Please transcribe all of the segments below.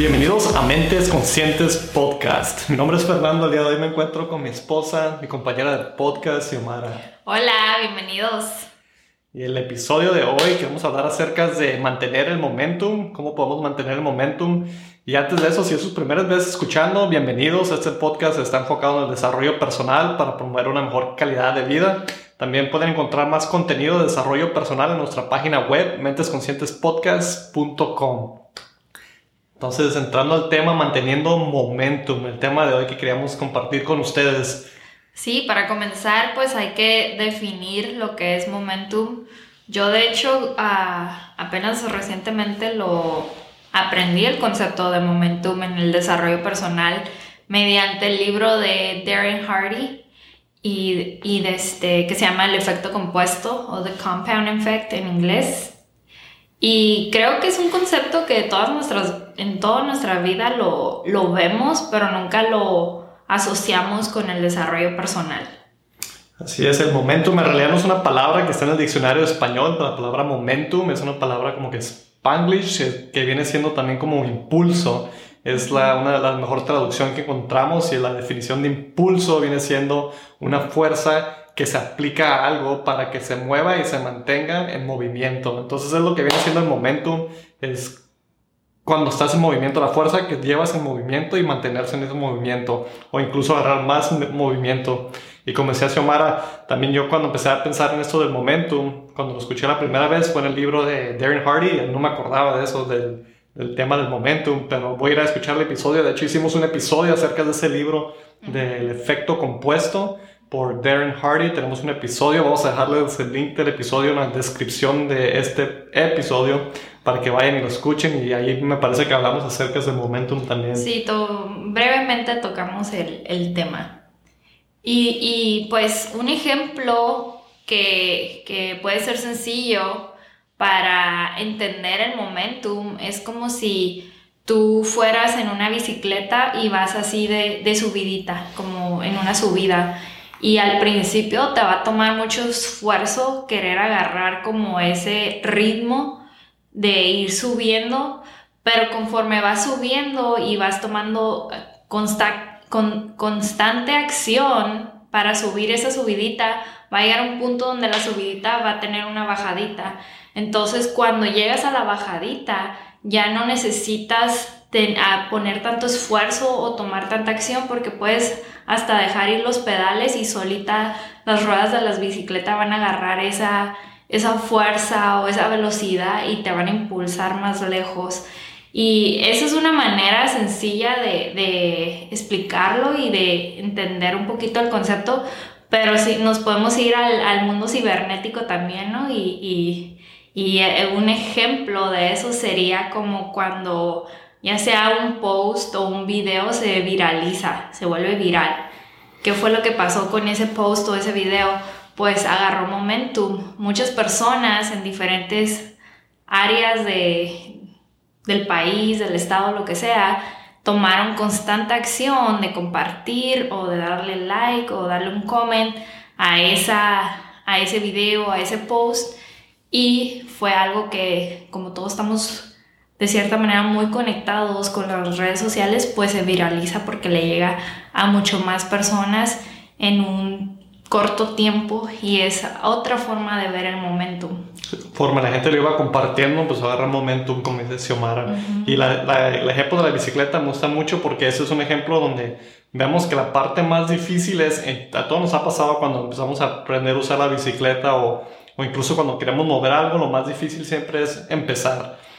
Bienvenidos a Mentes Conscientes Podcast. Mi nombre es Fernando. El día de hoy me encuentro con mi esposa, mi compañera de podcast, Xiomara. Hola, bienvenidos. Y el episodio de hoy queremos hablar acerca de mantener el momentum, cómo podemos mantener el momentum. Y antes de eso, si es sus primeras veces escuchando, bienvenidos. Este podcast está enfocado en el desarrollo personal para promover una mejor calidad de vida. También pueden encontrar más contenido de desarrollo personal en nuestra página web, mentesconscientespodcast.com. Entonces, entrando al tema, manteniendo momentum, el tema de hoy que queríamos compartir con ustedes. Sí, para comenzar, pues hay que definir lo que es momentum. Yo, de hecho, apenas recientemente lo aprendí el concepto de momentum en el desarrollo personal mediante el libro de Darren Hardy y, y de este, que se llama El efecto compuesto o The Compound Effect en inglés. Y creo que es un concepto que todas nuestras, en toda nuestra vida lo, lo vemos, pero nunca lo asociamos con el desarrollo personal. Así es, el momentum en realidad no es una palabra que está en el diccionario español, la palabra momentum es una palabra como que spanglish, que viene siendo también como impulso. Es la, una de las mejores traducciones que encontramos y la definición de impulso viene siendo una fuerza que se aplica a algo para que se mueva y se mantenga en movimiento. Entonces es lo que viene siendo el momentum, es cuando estás en movimiento, la fuerza que llevas en movimiento y mantenerse en ese movimiento o incluso agarrar más movimiento. Y como decía Xiomara, también yo cuando empecé a pensar en esto del momentum, cuando lo escuché la primera vez fue en el libro de Darren Hardy, no me acordaba de eso, del, del tema del momentum, pero voy a ir a escuchar el episodio, de hecho hicimos un episodio acerca de ese libro del efecto compuesto por Darren Hardy. Tenemos un episodio, vamos a dejarles el link del episodio en la descripción de este episodio para que vayan y lo escuchen y ahí me parece que hablamos acerca del momentum también. Sí, brevemente tocamos el, el tema. Y, y, pues un ejemplo que, que puede ser sencillo para entender el momentum es como si tú fueras en una bicicleta y vas así de, de subidita, como en una subida y al principio te va a tomar mucho esfuerzo querer agarrar como ese ritmo de ir subiendo, pero conforme vas subiendo y vas tomando con, constante acción para subir esa subidita, va a llegar un punto donde la subidita va a tener una bajadita. Entonces cuando llegas a la bajadita, ya no necesitas a poner tanto esfuerzo o tomar tanta acción porque puedes hasta dejar ir los pedales y solita las ruedas de las bicicletas van a agarrar esa, esa fuerza o esa velocidad y te van a impulsar más lejos. Y esa es una manera sencilla de, de explicarlo y de entender un poquito el concepto, pero sí nos podemos ir al, al mundo cibernético también, ¿no? Y, y, un ejemplo de eso sería como cuando ya sea un post o un video se viraliza, se vuelve viral. ¿Qué fue lo que pasó con ese post o ese video? Pues agarró momentum. Muchas personas en diferentes áreas de, del país, del estado, lo que sea, tomaron constante acción de compartir o de darle like o darle un comment a, esa, a ese video, a ese post. Y fue algo que, como todos estamos de cierta manera muy conectados con las redes sociales, pues se viraliza porque le llega a mucho más personas en un corto tiempo y es otra forma de ver el momentum. Forma, la gente lo iba compartiendo, pues agarra momentum, como dice Xiomara. Y la, el ejemplo de la bicicleta me gusta mucho porque ese es un ejemplo donde vemos que la parte más difícil es, eh, a todos nos ha pasado cuando empezamos a aprender a usar la bicicleta o, o incluso cuando queremos mover algo, lo más difícil siempre es empezar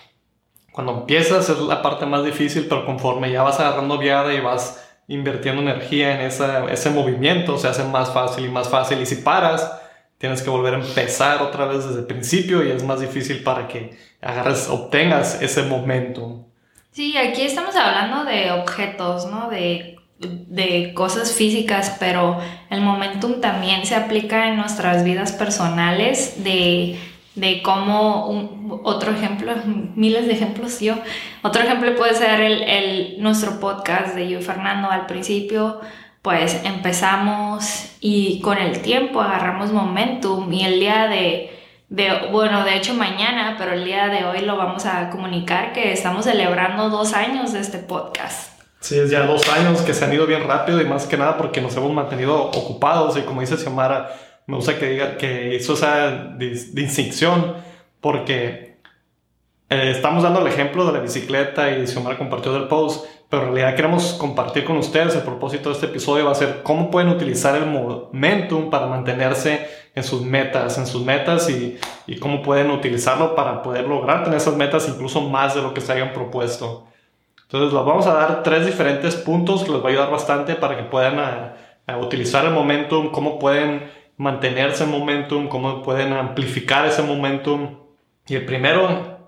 cuando empiezas es la parte más difícil, pero conforme ya vas agarrando viada y vas invirtiendo energía en ese movimiento, se hace más fácil y más fácil. Y si paras, tienes que volver a empezar otra vez desde el principio y es más difícil para que agarres, obtengas ese momento. Sí, aquí estamos hablando de objetos, ¿no? De, de cosas físicas, pero el momentum también se aplica en nuestras vidas personales, de de cómo un, otro ejemplo, miles de ejemplos yo, otro ejemplo puede ser el, el, nuestro podcast de yo y Fernando al principio, pues empezamos y con el tiempo agarramos momentum y el día de, de, bueno, de hecho mañana, pero el día de hoy lo vamos a comunicar que estamos celebrando dos años de este podcast. Sí, es ya dos años que se han ido bien rápido y más que nada porque nos hemos mantenido ocupados y como dice Xiomara, me gusta que diga que hizo esa distinción porque eh, estamos dando el ejemplo de la bicicleta y Xiomara compartió del post, pero en realidad queremos compartir con ustedes el propósito de este episodio va a ser cómo pueden utilizar el momentum para mantenerse en sus metas, en sus metas y, y cómo pueden utilizarlo para poder lograr tener esas metas incluso más de lo que se hayan propuesto. Entonces, les vamos a dar tres diferentes puntos que les va a ayudar bastante para que puedan a, a utilizar el momentum, cómo pueden mantenerse en momentum, cómo pueden amplificar ese momentum. Y el primero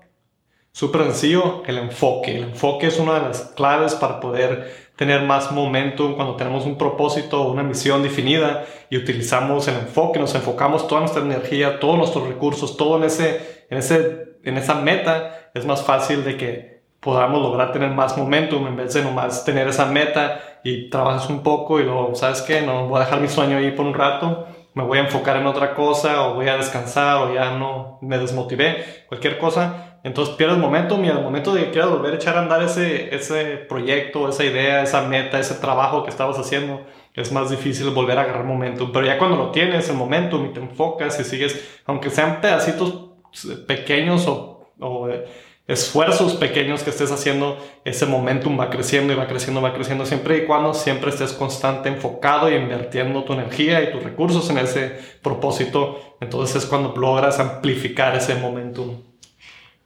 Súper sencillo, el enfoque. El enfoque es una de las claves para poder tener más momentum cuando tenemos un propósito o una misión definida y utilizamos el enfoque, nos enfocamos toda nuestra energía, todos nuestros recursos, todo en, ese, en, ese, en esa meta, es más fácil de que podamos lograr tener más momentum en vez de nomás tener esa meta y trabajas un poco y luego, ¿sabes qué? No voy a dejar mi sueño ahí por un rato, me voy a enfocar en otra cosa o voy a descansar o ya no me desmotivé, cualquier cosa entonces pierdes momentum y al momento de que quieras volver a echar a andar ese, ese proyecto, esa idea, esa meta, ese trabajo que estabas haciendo, es más difícil volver a agarrar momentum. Pero ya cuando lo tienes, el momentum, y te enfocas y sigues, aunque sean pedacitos pequeños o, o esfuerzos pequeños que estés haciendo, ese momentum va creciendo y va creciendo, va creciendo, siempre y cuando siempre estés constante, enfocado y invirtiendo tu energía y tus recursos en ese propósito. Entonces es cuando logras amplificar ese momentum.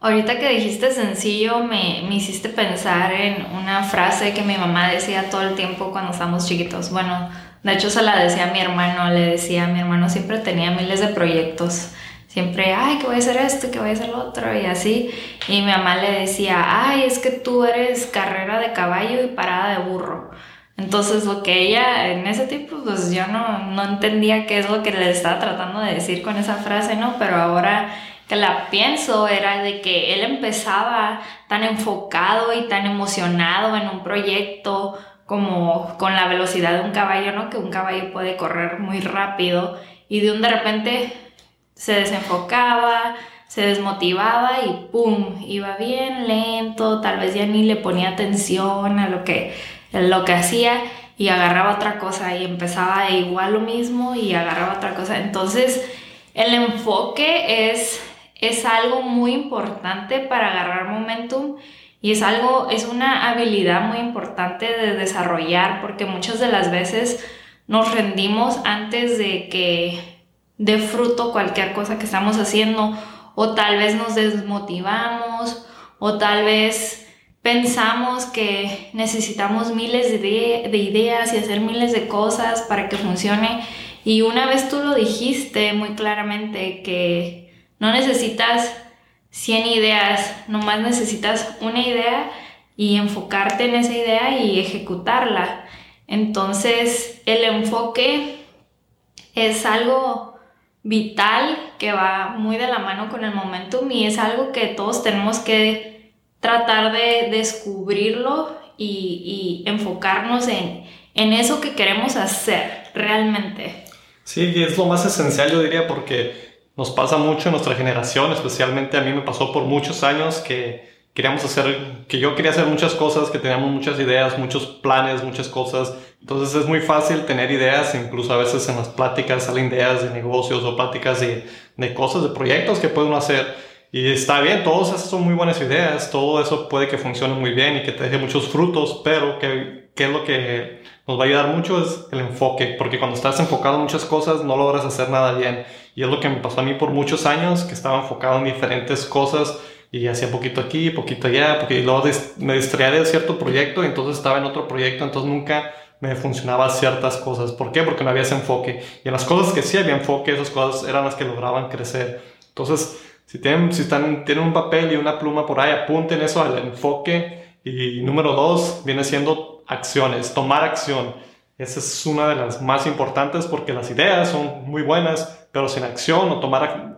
Ahorita que dijiste sencillo, me, me, hiciste pensar en una frase que mi mamá decía todo el tiempo cuando estábamos chiquitos. Bueno, de hecho se la decía a mi hermano, le decía a mi hermano, siempre tenía miles de proyectos. Siempre, ay, que voy a hacer esto, que voy a hacer lo otro, y así. Y mi mamá le decía, ay, es que tú eres carrera de caballo y parada de burro. Entonces, lo que ella, en ese tiempo, pues yo no, no entendía qué es lo que le estaba tratando de decir con esa frase, ¿no? Pero ahora que la pienso era de que él empezaba tan enfocado y tan emocionado en un proyecto como con la velocidad de un caballo, ¿no? Que un caballo puede correr muy rápido y de un de repente se desenfocaba, se desmotivaba y ¡pum! iba bien lento, tal vez ya ni le ponía atención a lo que, a lo que hacía y agarraba otra cosa y empezaba igual lo mismo y agarraba otra cosa. Entonces, el enfoque es es algo muy importante para agarrar momentum y es algo, es una habilidad muy importante de desarrollar porque muchas de las veces nos rendimos antes de que dé fruto cualquier cosa que estamos haciendo o tal vez nos desmotivamos o tal vez pensamos que necesitamos miles de, de ideas y hacer miles de cosas para que funcione y una vez tú lo dijiste muy claramente que no necesitas 100 ideas, nomás necesitas una idea y enfocarte en esa idea y ejecutarla. Entonces, el enfoque es algo vital que va muy de la mano con el momentum y es algo que todos tenemos que tratar de descubrirlo y, enfocarnos en, en eso que queremos hacer realmente. Sí, es lo más esencial, yo diría, porque nos pasa mucho en nuestra generación, especialmente a mí me pasó por muchos años que queríamos hacer, que yo quería hacer muchas cosas, que teníamos muchas ideas, muchos planes, muchas cosas. Entonces es muy fácil tener ideas, incluso a veces en las pláticas salen ideas de negocios o pláticas de, de cosas, de proyectos que pueden hacer. Y está bien, todas esas son muy buenas ideas, todo eso puede que funcione muy bien y que te deje muchos frutos, pero ¿qué, qué es lo que nos va a ayudar mucho? Es el enfoque, porque cuando estás enfocado en muchas cosas no logras hacer nada bien. Y es lo que me pasó a mí por muchos años, que estaba enfocado en diferentes cosas y hacía poquito aquí, poquito allá, porque luego me distraía de cierto proyecto entonces estaba en otro proyecto, entonces nunca me funcionaban ciertas cosas. ¿Por qué? Porque no había ese enfoque. Y en las cosas que sí había enfoque, esas cosas eran las que lograban crecer. Entonces, si tienen, si están, tienen un papel y una pluma por ahí, apunten eso al enfoque. Y número dos viene siendo acciones, tomar acción. Esa es una de las más importantes porque las ideas son muy buenas, pero sin acción o tomar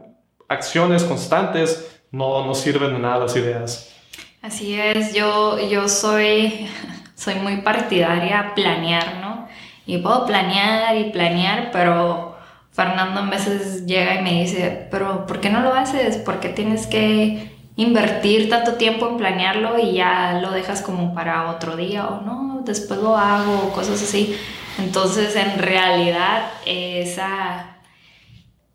acciones constantes no, no sirven de nada las ideas. Así es, yo, yo soy, soy muy partidaria a planear, ¿no? Y puedo planear y planear, pero Fernando a veces llega y me dice, pero ¿por qué no lo haces? ¿Por qué tienes que invertir tanto tiempo en planearlo y ya lo dejas como para otro día o no, después lo hago, cosas así. Entonces, en realidad, esa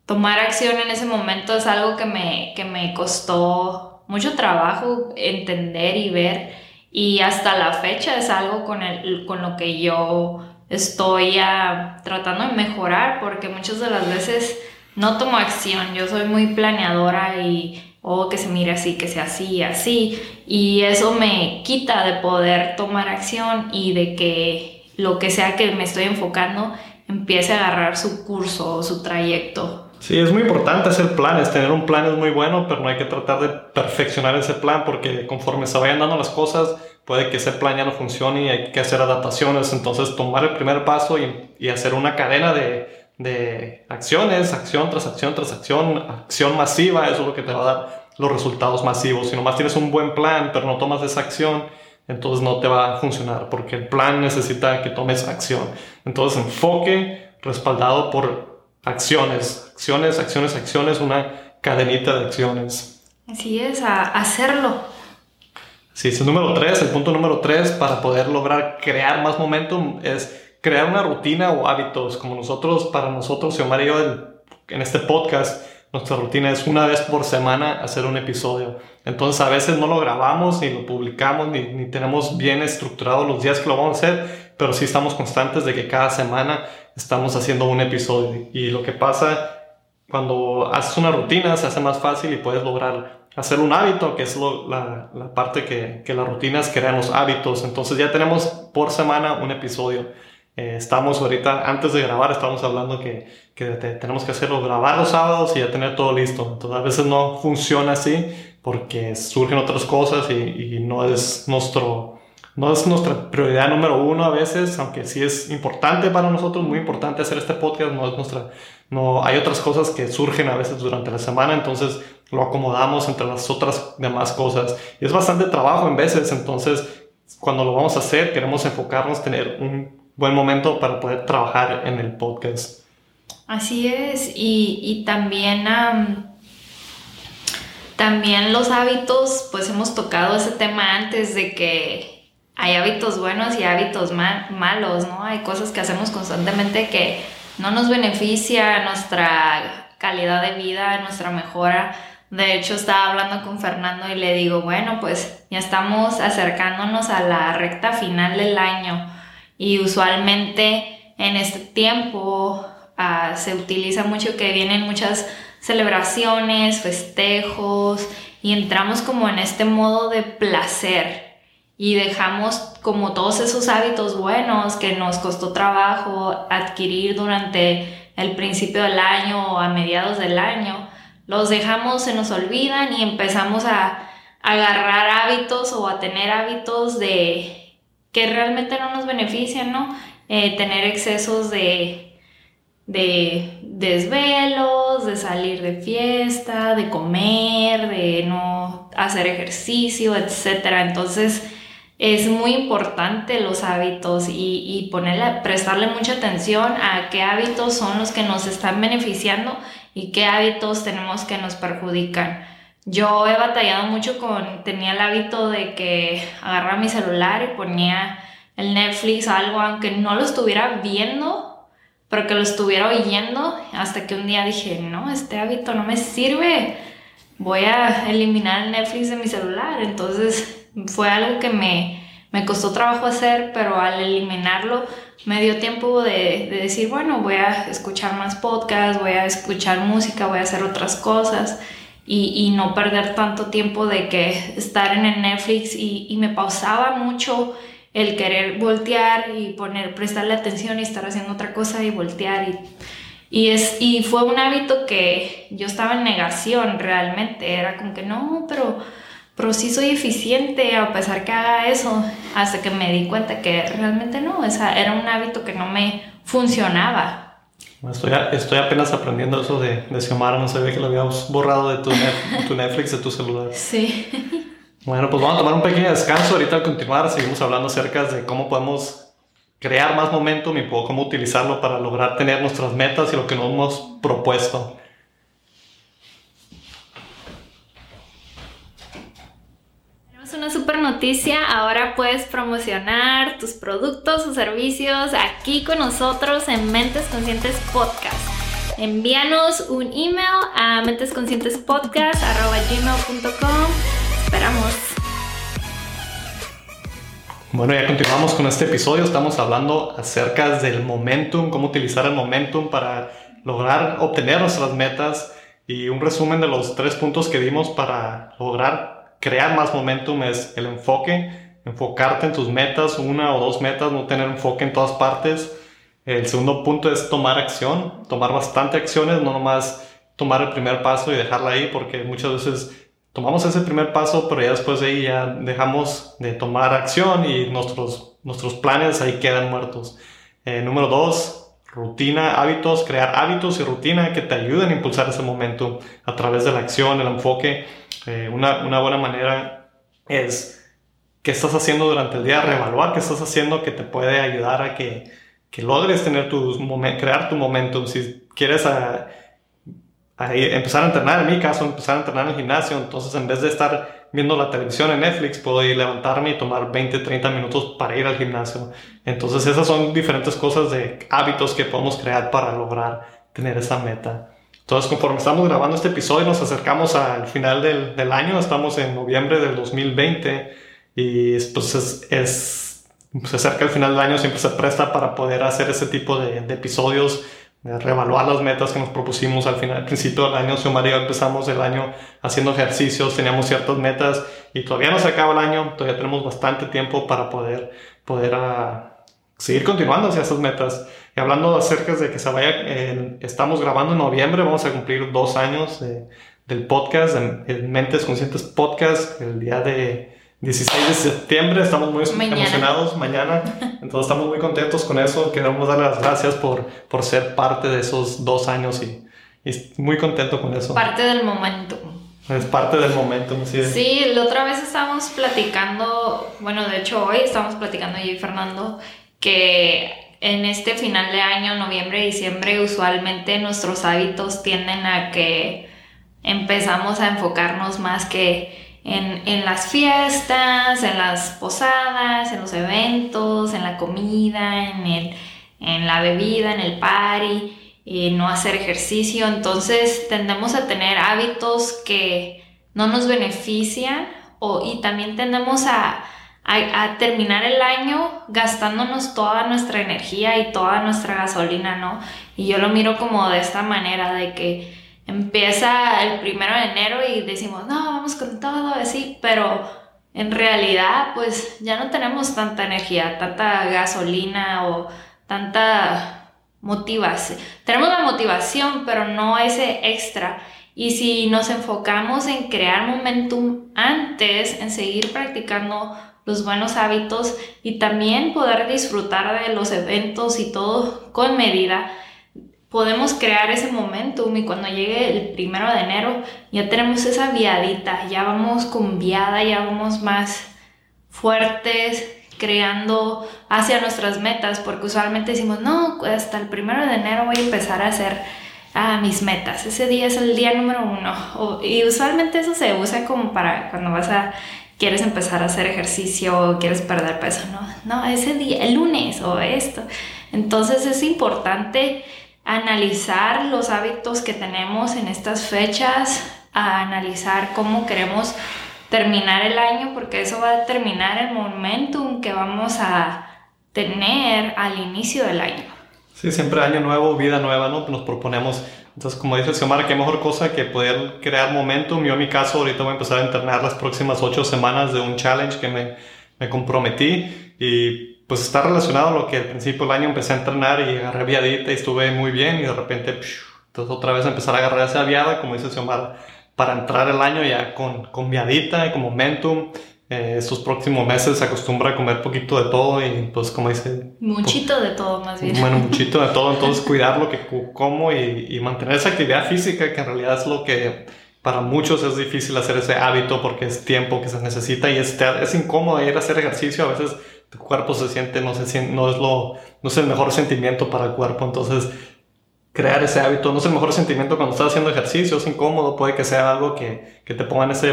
tomar acción en ese momento es algo que me, que me costó mucho trabajo entender y ver. Y hasta la fecha es algo con, el, con lo que yo estoy tratando de mejorar porque muchas de las veces no tomo acción, yo soy muy planeadora y o que se mire así, que sea así, así, y eso me quita de poder tomar acción y de que lo que sea que me estoy enfocando empiece a agarrar su curso o su trayecto. Sí, es muy importante hacer planes, tener un plan es muy bueno, pero no hay que tratar de perfeccionar ese plan porque conforme se vayan dando las cosas, puede que ese plan ya no funcione y hay que hacer adaptaciones, entonces tomar el primer paso y, y hacer una cadena de, de acciones, acción tras acción tras acción, acción masiva, eso es lo que te va a dar los resultados masivos. Si nomás tienes un buen plan, pero no tomas esa acción, entonces no te va a funcionar, porque el plan necesita que tomes acción. Entonces, enfoque respaldado por acciones, acciones, acciones, acciones, una cadenita de acciones. Así es, a hacerlo. Sí, es el número tres, el punto número tres para poder lograr crear más momentum es crear una rutina o hábitos, como nosotros, para nosotros, Xiomara y yo, en este podcast, nuestra rutina es una vez por semana hacer un episodio. Entonces a veces no lo grabamos ni lo publicamos ni, ni tenemos bien estructurado los días que lo vamos a hacer, pero sí estamos constantes de que cada semana estamos haciendo un episodio. Y lo que pasa cuando haces una rutina se hace más fácil y puedes lograr hacer un hábito, que es la, la, parte que, que las rutinas crean los hábitos. Entonces ya tenemos por semana un episodio. Eh, estamos ahorita, antes de grabar, estamos hablando que, que tenemos que hacerlo, grabar los sábados y ya tener todo listo. Entonces a veces no funciona así porque surgen otras cosas y, no, es nuestro, no es nuestra prioridad número uno a veces, aunque sí es importante para nosotros, muy importante hacer este podcast, no es nuestra, no, hay otras cosas que surgen a veces durante la semana, entonces lo acomodamos entre las otras demás cosas. Y es bastante trabajo en veces, entonces cuando lo vamos a hacer queremos enfocarnos, tener un buen momento para poder trabajar en el podcast. Así es, y, y también, también los hábitos, pues hemos tocado ese tema antes de que hay hábitos buenos y hábitos malos, ¿no? Hay cosas que hacemos constantemente que no nos beneficia nuestra calidad de vida, nuestra mejora. De hecho, estaba hablando con Fernando y le digo, bueno, pues ya estamos acercándonos a la recta final del año y usualmente en este tiempo ah, se utiliza mucho que vienen muchas celebraciones, festejos y entramos como en este modo de placer y dejamos como todos esos hábitos buenos que nos costó trabajo adquirir durante el principio del año o a mediados del año, los dejamos, se nos olvidan y empezamos a agarrar hábitos o a tener hábitos de que realmente no nos benefician, ¿no? Eh, tener excesos de, de desvelos, de salir de fiesta, de comer, de no hacer ejercicio, etc. Entonces es muy importante los hábitos y, y ponerle, prestarle mucha atención a qué hábitos son los que nos están beneficiando y qué hábitos tenemos que nos perjudican. Yo he batallado mucho con, tenía el hábito de que agarraba mi celular y ponía el Netflix algo, aunque no lo estuviera viendo, pero que lo estuviera oyendo, hasta que un día dije, no, este hábito no me sirve, voy a eliminar el Netflix de mi celular. Entonces fue algo que me, me costó trabajo hacer, pero al eliminarlo me dio tiempo de, de decir, bueno, voy a escuchar más podcasts, voy a escuchar música, voy a hacer otras cosas y, y, no perder tanto tiempo de que estar en Netflix y, y, me pausaba mucho el querer voltear y poner, prestarle atención y estar haciendo otra cosa y voltear y, y, es, y fue un hábito que yo estaba en negación realmente, era como que no, pero, pero sí soy eficiente a pesar que haga eso, hasta que me di cuenta que realmente no, o sea, era un hábito que no me funcionaba. Estoy, estoy apenas aprendiendo eso de, de Xiomara, no sabía que lo habíamos borrado de tu, tu Netflix, de tu celular. Sí. Bueno, pues vamos a tomar un pequeño descanso. Ahorita al continuar seguimos hablando acerca de cómo podemos crear más momentum y cómo utilizarlo para lograr tener nuestras metas y lo que nos hemos propuesto. Tenemos una super noticia, ahora puedes promocionar tus productos o servicios aquí con nosotros en Mentes Conscientes Podcast. Envíanos un email a mentesconscientespodcast.gmail.com Esperamos. Bueno, ya continuamos con este episodio. Estamos hablando acerca del momentum, cómo utilizar el momentum para lograr obtener nuestras metas y un resumen de los tres puntos que dimos para lograr crear más momentum es el enfoque, enfocarte en tus metas, una o dos metas, no tener enfoque en todas partes. El segundo punto es tomar acción, tomar bastante acciones, no nomás tomar el primer paso y dejarla ahí, porque muchas veces tomamos ese primer paso, pero ya después de ahí ya dejamos de tomar acción y nuestros, nuestros planes ahí quedan muertos. Eh, número dos, rutina, hábitos, crear hábitos y rutina que te ayuden a impulsar ese momento a través de la acción, el enfoque. Una, una, buena manera es qué estás haciendo durante el día, reevaluar qué estás haciendo que te puede ayudar a que, que logres tener tu, crear tu momento. Si quieres... A, empezar a entrenar, en mi caso, empezar a entrenar en el gimnasio, entonces en vez de estar viendo la televisión en Netflix, puedo ir levantarme y tomar 20, 30 minutos para ir al gimnasio. Entonces esas son diferentes cosas de hábitos que podemos crear para lograr tener esa meta. Entonces conforme estamos grabando este episodio nos acercamos al final del, del año, estamos en noviembre del 2020 y pues es, es, se acerca el final del año, siempre se presta para poder hacer ese tipo de, de episodios reevaluar las metas que nos propusimos al final, al principio del año. Xiomara y yo empezamos el año haciendo ejercicios, teníamos ciertas metas y todavía no se acaba el año, todavía tenemos bastante tiempo para poder, poder ah, seguir continuando hacia esas metas. Y hablando acerca de que se vaya, estamos grabando en noviembre, vamos a cumplir dos años del podcast, el Mentes Conscientes Podcast, el día de 16 de septiembre, estamos muy emocionados mañana, entonces estamos muy contentos con eso, queremos dar las gracias por, por ser parte de esos dos años y, y muy contento con eso. Parte del momento. Es parte del momento, sí. Sí, la otra vez estábamos platicando, bueno, de hecho hoy estamos platicando yo y Fernando, que en este final de año, noviembre, diciembre, usualmente nuestros hábitos tienden a que empezamos a enfocarnos más que en, las fiestas, en las posadas, en los eventos, en la comida, en, el, en la bebida, en el party, y no hacer ejercicio. Entonces tendemos a tener hábitos que no nos benefician o, y también tendemos a, a, terminar el año gastándonos toda nuestra energía y toda nuestra gasolina, ¿no? Y yo lo miro como de esta manera, de que empieza el primero de enero y decimos, no, vamos con todo, así, pero en realidad pues ya no tenemos tanta energía, tanta gasolina o tanta motivación. Tenemos la motivación, pero no ese extra. Y si nos enfocamos en crear momentum antes, en seguir practicando los buenos hábitos y también poder disfrutar de los eventos y todo con medida, podemos crear ese momentum y cuando llegue el primero de enero ya tenemos esa viadita, ya vamos con viada, ya vamos más fuertes, creando hacia nuestras metas, porque usualmente decimos, no, hasta el primero de enero voy a empezar a hacer ah, mis metas, ese día es el día número uno, y usualmente eso se usa como para cuando vas a, quieres empezar a hacer ejercicio o quieres perder peso, no, no, ese día, el lunes o esto, entonces es importante analizar los hábitos que tenemos en estas fechas, analizar cómo queremos terminar el año, porque eso va a determinar el momentum que vamos a tener al inicio del año. Sí, siempre año nuevo, vida nueva, ¿no? Nos proponemos. Entonces, como dice Xiomara, qué mejor cosa que poder crear momentum. Yo en mi caso ahorita voy a empezar a entrenar las próximas ocho semanas de un challenge que me, me comprometí y pues está relacionado a lo que al principio del año empecé a entrenar y agarré viadita y estuve muy bien y de repente, entonces otra vez empezar a agarrar esa viada, como dice Xiomara, para entrar el año ya con, con viadita y con momentum. Eh, estos próximos meses se acostumbra a comer poquito de todo y pues como dice... Muchito de todo más bien. Bueno, muchito de todo, entonces cuidar lo que como y, y mantener esa actividad física que en realidad es lo que para muchos es difícil hacer ese hábito porque es tiempo que se necesita y es, es incómodo ir a hacer ejercicio. A veces tu cuerpo se siente, no, se no, es lo, no es el mejor sentimiento para el cuerpo. Entonces, crear ese hábito no es el mejor sentimiento cuando estás haciendo ejercicio, es incómodo, puede que sea algo que, que te ponga en esa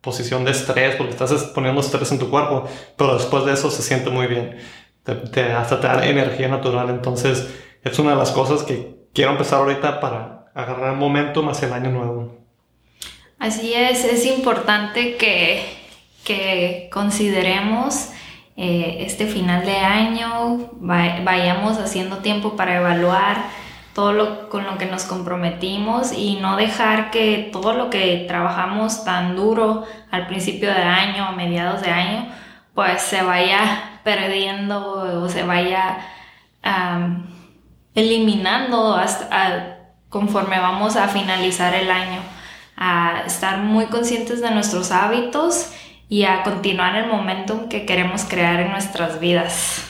posición de estrés porque estás poniendo estrés en tu cuerpo, pero después de eso se siente muy bien, hasta te da energía natural. Entonces, es una de las cosas que quiero empezar ahorita para agarrar momentum hacia el año nuevo. Así es, es importante que, que consideremos eh, este final de año, vayamos haciendo tiempo para evaluar todo lo con lo que nos comprometimos y no dejar que todo lo que trabajamos tan duro al principio de año, a mediados de año, pues se vaya perdiendo o se vaya eliminando hasta, conforme vamos a finalizar el año a estar muy conscientes de nuestros hábitos y a continuar el momentum que queremos crear en nuestras vidas.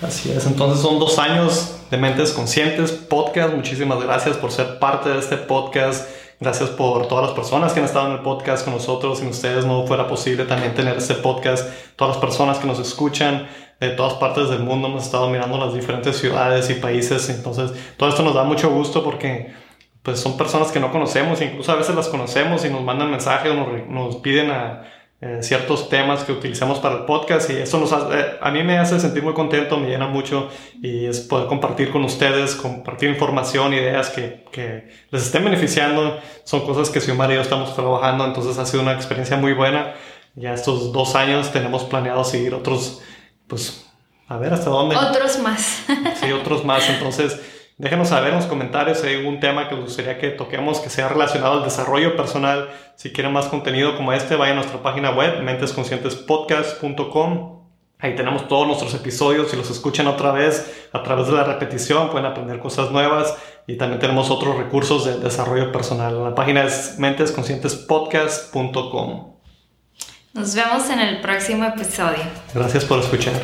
Así es, entonces son dos años de Mentes Conscientes Podcast. Muchísimas gracias por ser parte de este podcast. Gracias por todas las personas que han estado en el podcast con nosotros. Sin ustedes no fuera posible también tener este podcast. Todas las personas que nos escuchan de todas partes del mundo hemos estado mirando las diferentes ciudades y países. Entonces, todo esto nos da mucho gusto porque pues son personas que no conocemos, incluso a veces las conocemos y nos mandan mensajes o nos, piden a, eh, ciertos temas que utilizamos para el podcast y eso nos eh, a mí me hace sentir muy contento, me llena mucho y es poder compartir con ustedes, compartir información, ideas que, que les estén beneficiando, son cosas que Xiomara y yo estamos trabajando, entonces ha sido una experiencia muy buena. Ya estos dos años tenemos planeado seguir otros, pues, a ver hasta dónde. Otros más. Sí, otros más, entonces Déjenos saber en los comentarios si hay algún tema que les gustaría que toquemos que sea relacionado al desarrollo personal. Si quieren más contenido como este, vayan a nuestra página web, mentesconscientespodcast.com. Ahí tenemos todos nuestros episodios. Si los escuchan otra vez a través de la repetición, pueden aprender cosas nuevas. Y también tenemos otros recursos de desarrollo personal. La página es mentesconscientespodcast.com. Nos vemos en el próximo episodio. Gracias por escuchar.